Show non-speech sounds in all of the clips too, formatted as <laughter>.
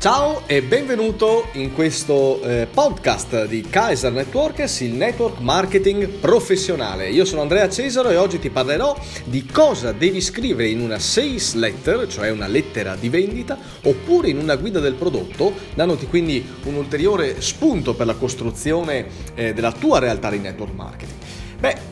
Ciao e benvenuto in questo eh, podcast di Kaiser Networkers, il network marketing professionale. Io sono Andrea Cesaro e oggi ti parlerò di cosa devi scrivere in una sales letter, cioè una lettera di vendita, oppure in una guida del prodotto, dandoti quindi un ulteriore spunto per la costruzione eh, della tua realtà di network marketing. Beh,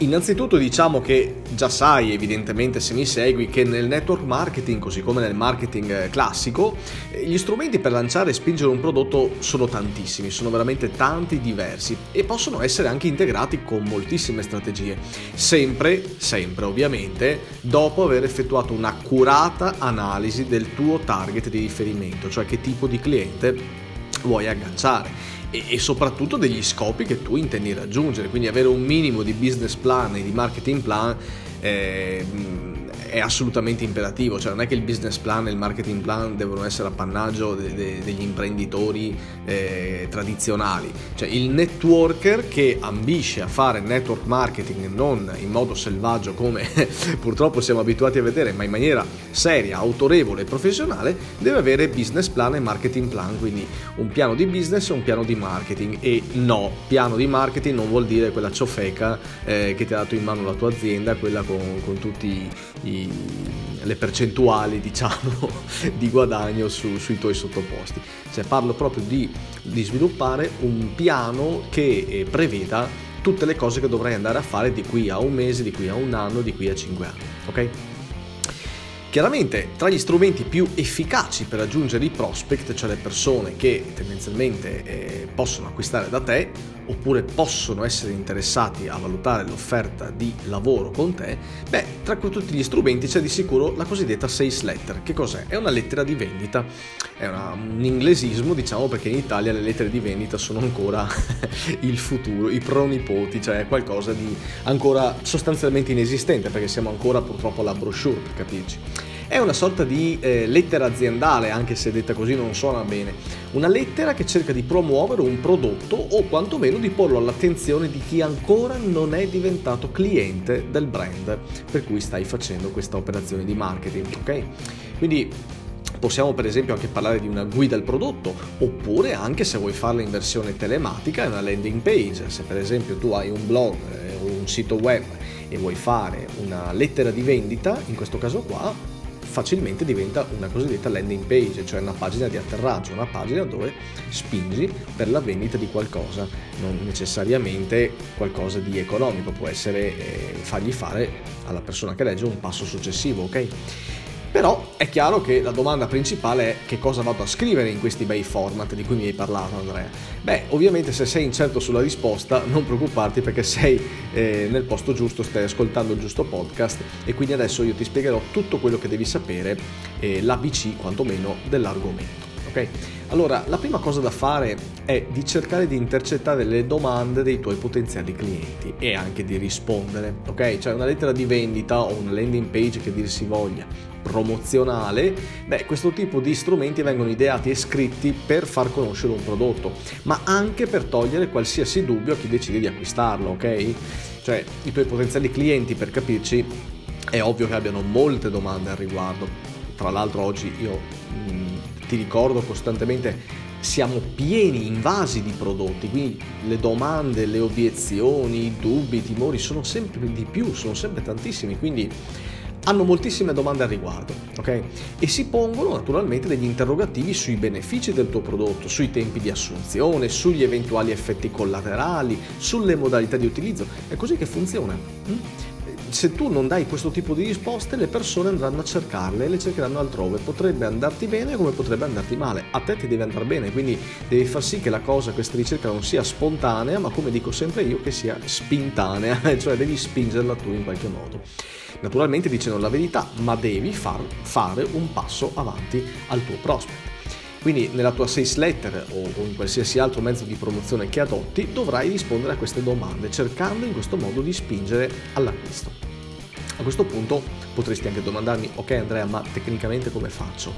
Innanzitutto diciamo che già sai evidentemente se mi segui che nel network marketing, così come nel marketing eh, classico, eh, gli strumenti per lanciare e spingere un prodotto sono tantissimi, sono veramente tanti diversi e possono essere anche integrati con moltissime strategie. Sempre, sempre ovviamente, dopo aver effettuato un'accurata analisi del tuo target di riferimento, cioè che tipo di cliente vuoi agganciare. E, soprattutto degli scopi che tu intendi raggiungere, quindi avere un minimo di business plan e di marketing plan eh, è assolutamente imperativo, cioè non è che il business plan e il marketing plan devono essere appannaggio de- de- degli imprenditori eh, tradizionali, cioè il networker che ambisce a fare network marketing non in modo selvaggio come <laughs> purtroppo siamo abituati a vedere, ma in maniera seria, autorevole e professionale, deve avere business plan e marketing plan, quindi un piano di business e un piano di marketing. E no, piano di marketing non vuol dire quella ciofeca eh, che ti ha dato in mano la tua azienda, quella con, con tutti i le percentuali <laughs> diciamo, di guadagno su, sui tuoi sottoposti. Cioè parlo proprio di, di sviluppare un piano che eh, preveda tutte le cose che dovrai andare a fare di qui a un mese, di qui a un anno, di qui a cinque anni. Ok? Chiaramente tra gli strumenti più efficaci per raggiungere i prospect, cioè le persone che tendenzialmente eh, possono acquistare da te oppure possono essere interessati a valutare l'offerta di lavoro con te, beh, tra tutti gli strumenti c'è di sicuro la cosiddetta sales letter. Che cos'è? È una lettera di vendita. È una, un inglesismo, diciamo, perché in Italia le lettere di vendita sono ancora <laughs> il futuro, i pronipoti, cioè qualcosa di ancora sostanzialmente inesistente, perché siamo ancora purtroppo alla brochure, per capirci. È una sorta di eh, lettera aziendale, anche se detta così non suona bene. Una lettera che cerca di promuovere un prodotto o quantomeno di porlo all'attenzione di chi ancora non è diventato cliente del brand per cui stai facendo questa operazione di marketing, ok? Quindi Possiamo per esempio anche parlare di una guida al prodotto, oppure anche se vuoi farla in versione telematica, una landing page. Se per esempio tu hai un blog eh, o un sito web e vuoi fare una lettera di vendita, in questo caso qua facilmente diventa una cosiddetta landing page, cioè una pagina di atterraggio, una pagina dove spingi per la vendita di qualcosa, non necessariamente qualcosa di economico, può essere eh, fargli fare alla persona che legge un passo successivo, ok? Però è chiaro che la domanda principale è che cosa vado a scrivere in questi bei format di cui mi hai parlato Andrea. Beh, ovviamente se sei incerto sulla risposta non preoccuparti perché sei eh, nel posto giusto, stai ascoltando il giusto podcast e quindi adesso io ti spiegherò tutto quello che devi sapere, eh, l'ABC quantomeno dell'argomento. Ok? Allora, la prima cosa da fare è di cercare di intercettare le domande dei tuoi potenziali clienti e anche di rispondere, ok? Cioè una lettera di vendita o una landing page che dir si voglia, promozionale, beh, questo tipo di strumenti vengono ideati e scritti per far conoscere un prodotto, ma anche per togliere qualsiasi dubbio a chi decide di acquistarlo, ok? Cioè, i tuoi potenziali clienti, per capirci, è ovvio che abbiano molte domande al riguardo. Tra l'altro oggi io mh, ti ricordo costantemente siamo pieni, invasi di prodotti, quindi le domande, le obiezioni, i dubbi, i timori sono sempre di più, sono sempre tantissimi, quindi hanno moltissime domande al riguardo, ok? E si pongono naturalmente degli interrogativi sui benefici del tuo prodotto, sui tempi di assunzione, sugli eventuali effetti collaterali, sulle modalità di utilizzo. È così che funziona. Se tu non dai questo tipo di risposte, le persone andranno a cercarle e le cercheranno altrove. Potrebbe andarti bene come potrebbe andarti male. A te ti deve andare bene, quindi devi far sì che la cosa, questa ricerca non sia spontanea, ma come dico sempre io, che sia spintanea, <laughs> cioè devi spingerla tu in qualche modo naturalmente dicendo la verità, ma devi far, fare un passo avanti al tuo prospect. Quindi nella tua sales letter o in qualsiasi altro mezzo di promozione che adotti dovrai rispondere a queste domande cercando in questo modo di spingere all'acquisto. A questo punto potresti anche domandarmi, ok Andrea, ma tecnicamente come faccio?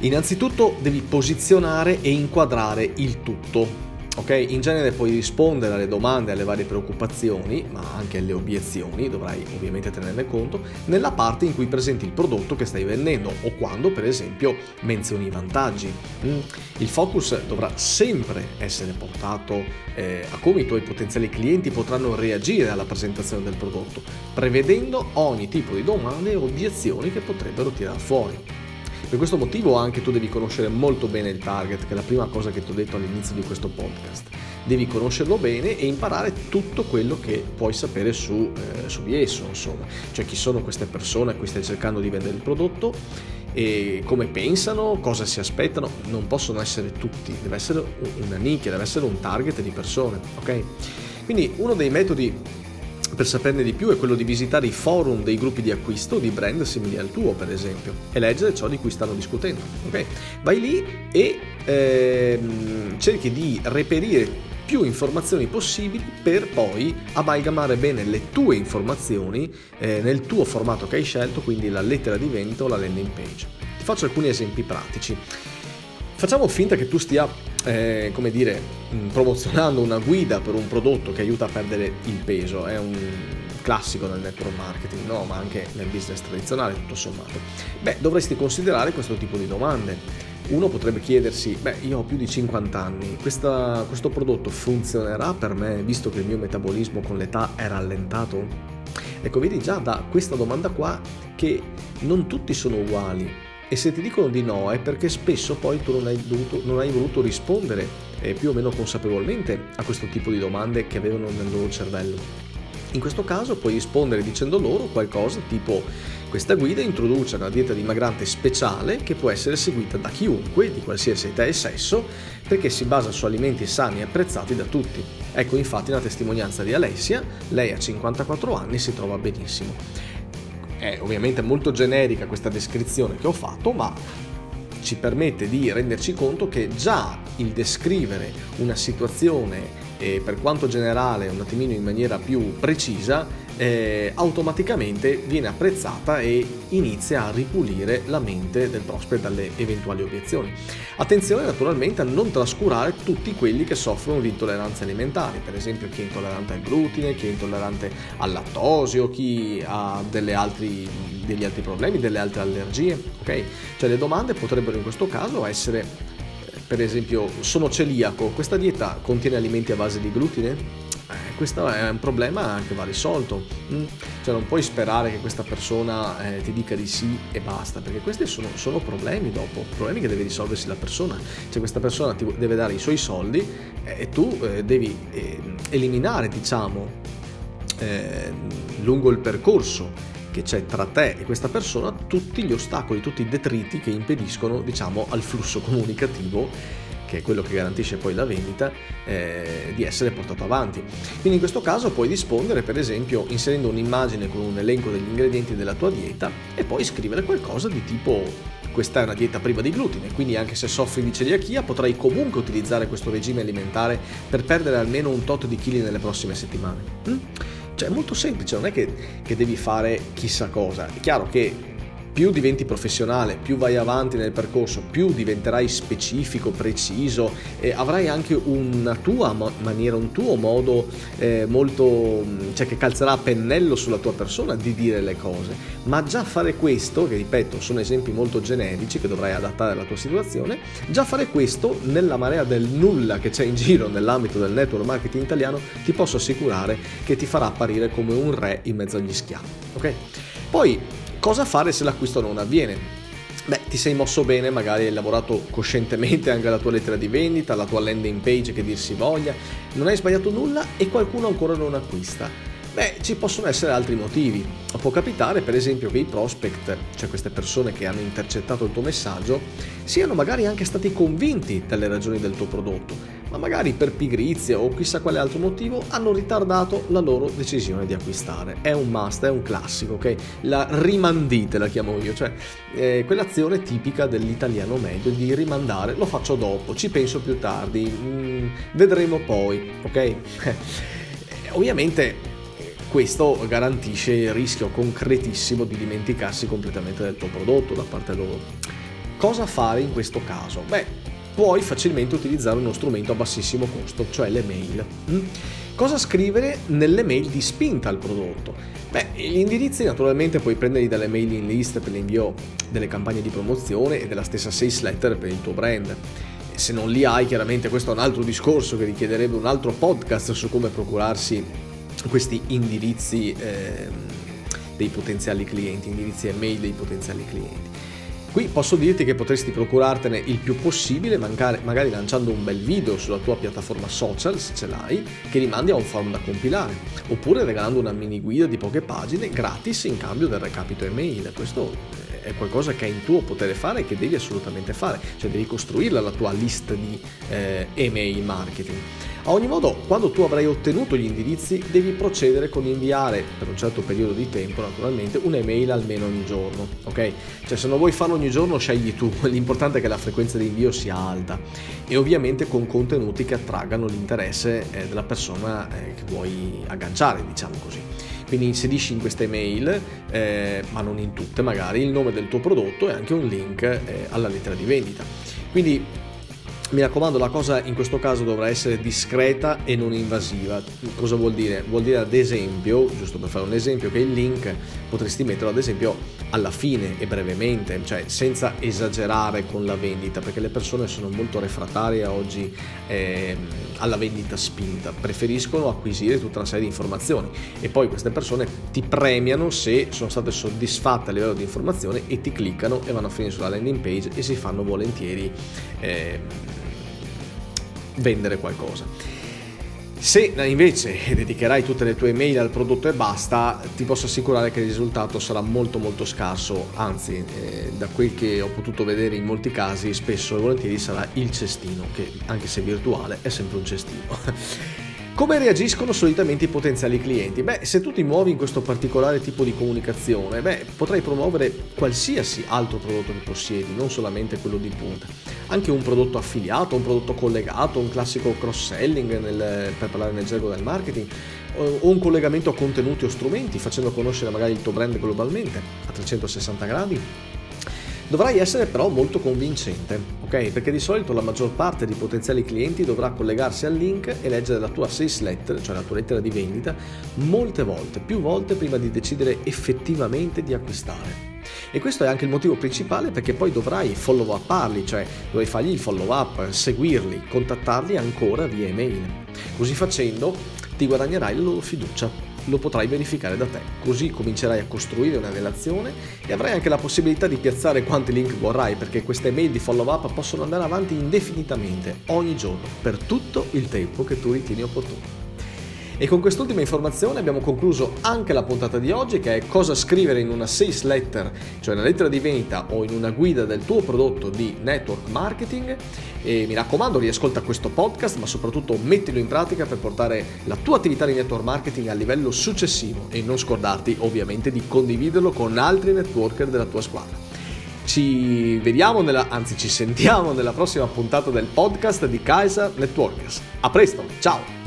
Innanzitutto devi posizionare e inquadrare il tutto ok? In genere puoi rispondere alle domande, alle varie preoccupazioni, ma anche alle obiezioni, dovrai ovviamente tenerne conto, nella parte in cui presenti il prodotto che stai vendendo o quando, per esempio, menzioni i vantaggi. Mm. Il focus dovrà sempre essere portato eh, a come i tuoi potenziali clienti potranno reagire alla presentazione del prodotto, prevedendo ogni tipo di domande e obiezioni che potrebbero tirare fuori. Per questo motivo anche tu devi conoscere molto bene il target, che è la prima cosa che ti ho detto all'inizio di questo podcast. Devi conoscerlo bene e imparare tutto quello che puoi sapere su, eh, su di esso, insomma. Cioè chi sono queste persone a cui stai cercando di vendere il prodotto e come pensano, cosa si aspettano. Non possono essere tutti, deve essere una nicchia, deve essere un target di persone, ok? Quindi uno dei metodi per saperne di più è quello di visitare i forum dei gruppi di acquisto di brand simili al tuo, per esempio, e leggere ciò di cui stanno discutendo. Okay? Vai lì e ehm, cerchi di reperire più informazioni possibili per poi amalgamare bene le tue informazioni eh, nel tuo formato che hai scelto, quindi la lettera di vendita o la landing page. Ti faccio alcuni esempi pratici. Facciamo finta che tu stia, eh, come dire, mm, promozionando una guida per un prodotto che aiuta a perdere il peso. È un classico nel network marketing, no? ma anche nel business tradizionale, tutto sommato. Beh, dovresti considerare questo tipo di domande. Uno potrebbe chiedersi, beh, io ho più di 50 anni, questa, questo prodotto funzionerà per me visto che il mio metabolismo con l'età è rallentato? Ecco, vedi già da questa domanda qua che non tutti sono uguali e se ti dicono di no è perché spesso poi tu non hai, dovuto, non hai voluto rispondere eh, più o meno consapevolmente a questo tipo di domande che avevano nel loro cervello. In questo caso puoi rispondere dicendo loro qualcosa tipo questa guida introduce una dieta dimagrante speciale che può essere seguita da chiunque, di qualsiasi età e sesso, perché si basa su alimenti sani e apprezzati da tutti. Ecco infatti una testimonianza di Alessia, lei ha 54 anni e si trova benissimo. È ovviamente molto generica questa descrizione che ho fatto, ma ci permette di renderci conto che già il descrivere una situazione, eh, per quanto generale, un attimino in maniera più precisa, eh, automaticamente viene apprezzata e inizia a ripulire la mente del prospect dalle eventuali obiezioni. Attenzione naturalmente a non trascurare tutti quelli che soffrono di intolleranze alimentari, per esempio chi è intollerante al glutine, chi è intollerante al lattosio, chi ha altri, degli altri problemi, delle altre allergie, ok? Cioè le domande potrebbero in questo caso essere per esempio sono celiaco, questa dieta contiene alimenti a base di glutine? questo è un problema che va risolto. Mm? Cioè non puoi sperare che questa persona eh, ti dica di sì e basta, perché questi sono, sono, problemi dopo, problemi che deve risolversi la persona. Cioè questa persona ti deve dare i suoi soldi eh, e tu eh, devi eh, eliminare, diciamo, eh, lungo il percorso che c'è tra te e questa persona tutti gli ostacoli, tutti i detriti che impediscono, diciamo, al flusso comunicativo che è quello che garantisce poi la vendita, eh, di essere portato avanti. Quindi in questo caso puoi rispondere per esempio inserendo un'immagine con un elenco degli ingredienti della tua dieta e poi scrivere qualcosa di tipo questa è una dieta priva di glutine, quindi anche se soffri di celiachia potrai comunque utilizzare questo regime alimentare per perdere almeno un tot di chili nelle prossime settimane. Mm? Cioè è molto semplice, non è che, che devi fare chissà cosa. È chiaro che più diventi professionale, più vai avanti nel percorso, più diventerai specifico, preciso e avrai anche una tua maniera, un tuo modo eh, molto, cioè che calzerà a pennello sulla tua persona di dire le cose. Ma già fare questo, che ripeto sono esempi molto generici che dovrai adattare alla tua situazione, già fare questo nella marea del nulla che c'è in giro nell'ambito del network marketing italiano, ti posso assicurare che ti farà apparire come un re in mezzo agli schiavi. Ok? Poi Cosa fare se l'acquisto non avviene? Beh, ti sei mosso bene, magari hai lavorato coscientemente anche alla tua lettera di vendita, alla tua landing page che dir si voglia, non hai sbagliato nulla e qualcuno ancora non acquista. Beh, ci possono essere altri motivi. Può capitare, per esempio, che i prospect, cioè queste persone che hanno intercettato il tuo messaggio, siano magari anche stati convinti dalle ragioni del tuo prodotto, ma magari per pigrizia o chissà quale altro motivo hanno ritardato la loro decisione di acquistare. È un must, è un classico, ok? La rimandite la chiamo io, cioè eh, quell'azione tipica dell'italiano medio di rimandare, lo faccio dopo, ci penso più tardi, mm, vedremo poi, ok? <laughs> Ovviamente questo garantisce il rischio concretissimo di dimenticarsi completamente del tuo prodotto da parte loro. Cosa fare in questo caso? Beh, puoi facilmente utilizzare uno strumento a bassissimo costo, cioè le mail. Mm? Cosa scrivere nelle mail di spinta al prodotto? Beh, gli indirizzi naturalmente puoi prenderli dalle mailing list per l'invio delle campagne di promozione e della stessa sales letter per il tuo brand. Se non li hai, chiaramente questo è un altro discorso che richiederebbe un altro podcast su come procurarsi questi indirizzi eh, dei potenziali clienti, indirizzi email dei potenziali clienti. Qui posso dirti che potresti procurartene il più possibile, magari, lanciando un bel video sulla tua piattaforma social, se ce l'hai, che rimandi a un form da compilare, oppure regalando una mini guida di poche pagine gratis in cambio del recapito email. Questo è qualcosa che è in tuo potere fare e che devi assolutamente fare, cioè devi costruirla la tua lista di eh, email marketing. A ogni modo, quando tu avrai ottenuto gli indirizzi, devi procedere con inviare per un certo periodo di tempo, naturalmente, un'email almeno ogni giorno, ok? Cioè se non vuoi farlo ogni giorno, scegli tu, <laughs> l'importante è che la frequenza di invio sia alta e ovviamente con contenuti che attraggano l'interesse eh, della persona eh, che vuoi agganciare, diciamo così. Quindi inserisci in queste mail, eh, ma non in tutte magari, il nome del tuo prodotto e anche un link eh, alla lettera di vendita. Quindi mi raccomando, la cosa in questo caso dovrà essere discreta e non invasiva. Cosa vuol dire? Vuol dire ad esempio, giusto per fare un esempio, che il link potresti metterlo ad esempio alla fine e brevemente, cioè senza esagerare con la vendita, perché le persone sono molto refrattarie oggi eh, alla vendita spinta, preferiscono acquisire tutta una serie di informazioni e poi queste persone ti premiano se sono state soddisfatte a livello di informazione e ti cliccano e vanno a finire sulla landing page e si fanno volentieri. Eh, vendere qualcosa. Se invece dedicherai tutte le tue email al prodotto e basta, ti posso assicurare che il risultato sarà molto molto scarso, anzi eh, da quel che ho potuto vedere in molti casi spesso e volentieri sarà il cestino, che anche se virtuale è sempre un cestino. <laughs> Come reagiscono solitamente i potenziali clienti? Beh, se tu ti muovi in questo particolare tipo di comunicazione, beh, potrai promuovere qualsiasi altro prodotto che possiedi, non solamente quello di punta. Anche un prodotto affiliato, un prodotto collegato, un classico cross-selling nel, per parlare nel gergo del marketing, o un collegamento a contenuti o strumenti, facendo conoscere magari il tuo brand globalmente a 360 gradi Dovrai essere però molto convincente, ok? Perché di solito la maggior parte dei potenziali clienti dovrà collegarsi al link e leggere la tua sales letter, cioè la tua lettera di vendita, molte volte, più volte prima di decidere effettivamente di acquistare. E questo è anche il motivo principale perché poi dovrai follow up cioè dovrai fargli il follow up, seguirli, contattarli ancora via email. Così facendo ti guadagnerai la loro fiducia lo potrai verificare da te. Così comincerai a costruire una relazione e avrai anche la possibilità di piazzare quanti link vorrai perché queste mail di follow up possono andare avanti indefinitamente, ogni giorno, per tutto il tempo che tu ritieni opportuno. E con quest'ultima informazione abbiamo concluso anche la puntata di oggi che è cosa scrivere in una sales letter, cioè una lettera di vendita o in una guida del tuo prodotto di network marketing. E mi raccomando, riascolta questo podcast, ma soprattutto mettilo in pratica per portare la tua attività di network marketing a livello successivo e non scordarti ovviamente di condividerlo con altri networker della tua squadra. Ci vediamo nella, anzi ci sentiamo nella prossima puntata del podcast di Kaiser Networkers. A presto, ciao!